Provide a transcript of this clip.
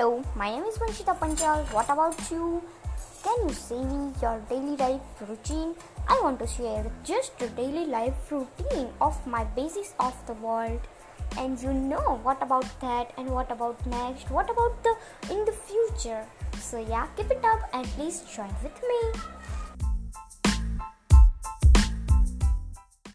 Hello, my name is Vanshita Panchal. What about you? Can you say me your daily life routine? I want to share just your daily life routine of my basis of the world. And you know what about that and what about next? What about the in the future? So yeah, keep it up and please join with me.